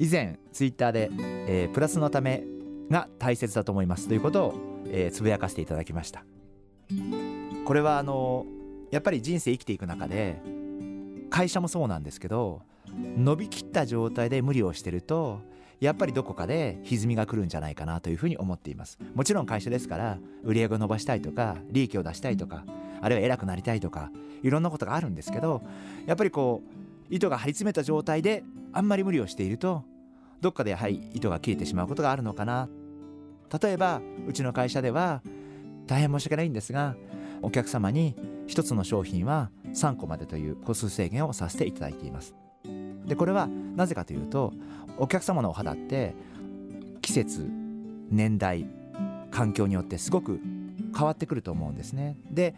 以前ツイッターで、えー、プラスのためが大切だと思いますということを、えー、つぶやかせていただきました。これはあのやっぱり人生生きていく中で会社もそうなんですけど伸びきった状態で無理をしてるとやっぱりどこかで歪みが来るんじゃないかなというふうに思っています。もちろん会社ですから売り上げを伸ばしたいとか利益を出したいとかあるいは偉くなりたいとかいろんなことがあるんですけどやっぱりこう糸が張り詰めた状態であんまり無理をしているとどっかでやはり糸が切れてしまうことがあるのかな。例えばうちの会社では大変申し訳ないんですがお客様に1つの商品は3個までという個数制限をさせていただいています。でこれはなぜかというとお客様のお肌って季節年代環境によってすごく変わってくると思うんですね。で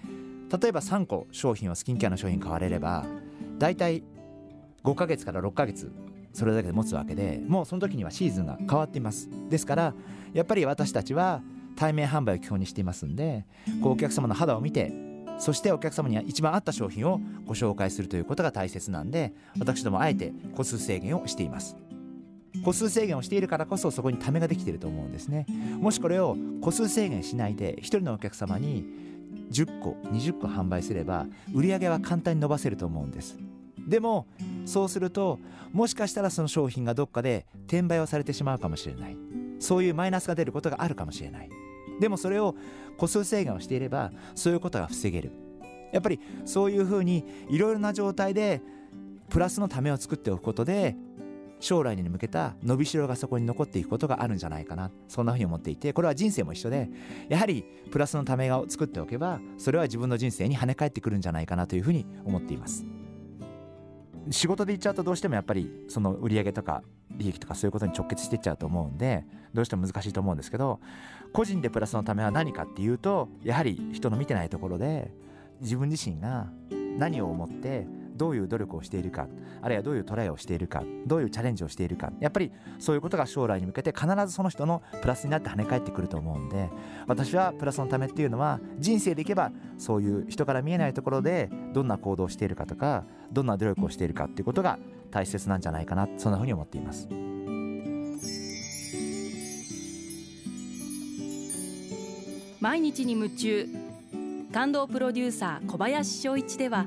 例えば3個商品をスキンケアの商品買われればだいたい5ヶ月から6ヶ月それだけで持つわけでもうその時にはシーズンが変わっています。ですからやっぱり私たちは対面販売を基本にしていますんでこうお客様の肌を見てそしてお客様には一番合った商品をご紹介するということが大切なんで私どもあえて個数制限をしています。個数制限をしているからこそそこにためができていると思うんですね。もしこれを個数制限しないで1人のお客様に10個20個販売すれば売り上げは簡単に伸ばせると思うんです。でもそうするともしかしたらその商品がどっかで転売をされてしまうかもしれない。そういうマイナスが出ることがあるかもしれない。でもそれを個数制限をしていればそういうことが防げる。やっぱりそういうふうにいろいろな状態でプラスのためを作っておくことで将来に向けた伸びしろがそこに残っていくことがあるんじゃないかな。そんなふうに思っていてこれは人生も一緒でやはりプラスのためを作っておけばそれは自分の人生に跳ね返ってくるんじゃないかなというふうに思っています。仕事で言っちゃうとどうしてもやっぱりその売上とか利益とかそういうことに直結していっちゃうと思うんでどうしても難しいと思うんですけど個人でプラスのためは何かっていうとやはり人の見てないところで自分自身が何を思ってどういう努力をしているかあるいはどういうトライをしているかどういうチャレンジをしているかやっぱりそういうことが将来に向けて必ずその人のプラスになって跳ね返ってくると思うんで私はプラスのためっていうのは人生でいけばそういう人から見えないところでどんな行動をしているかとかどんな努力をしているかっていうことが大切なんじゃないかなそんなふうに思っています。毎日に夢中感動プロデューサー小林翔一では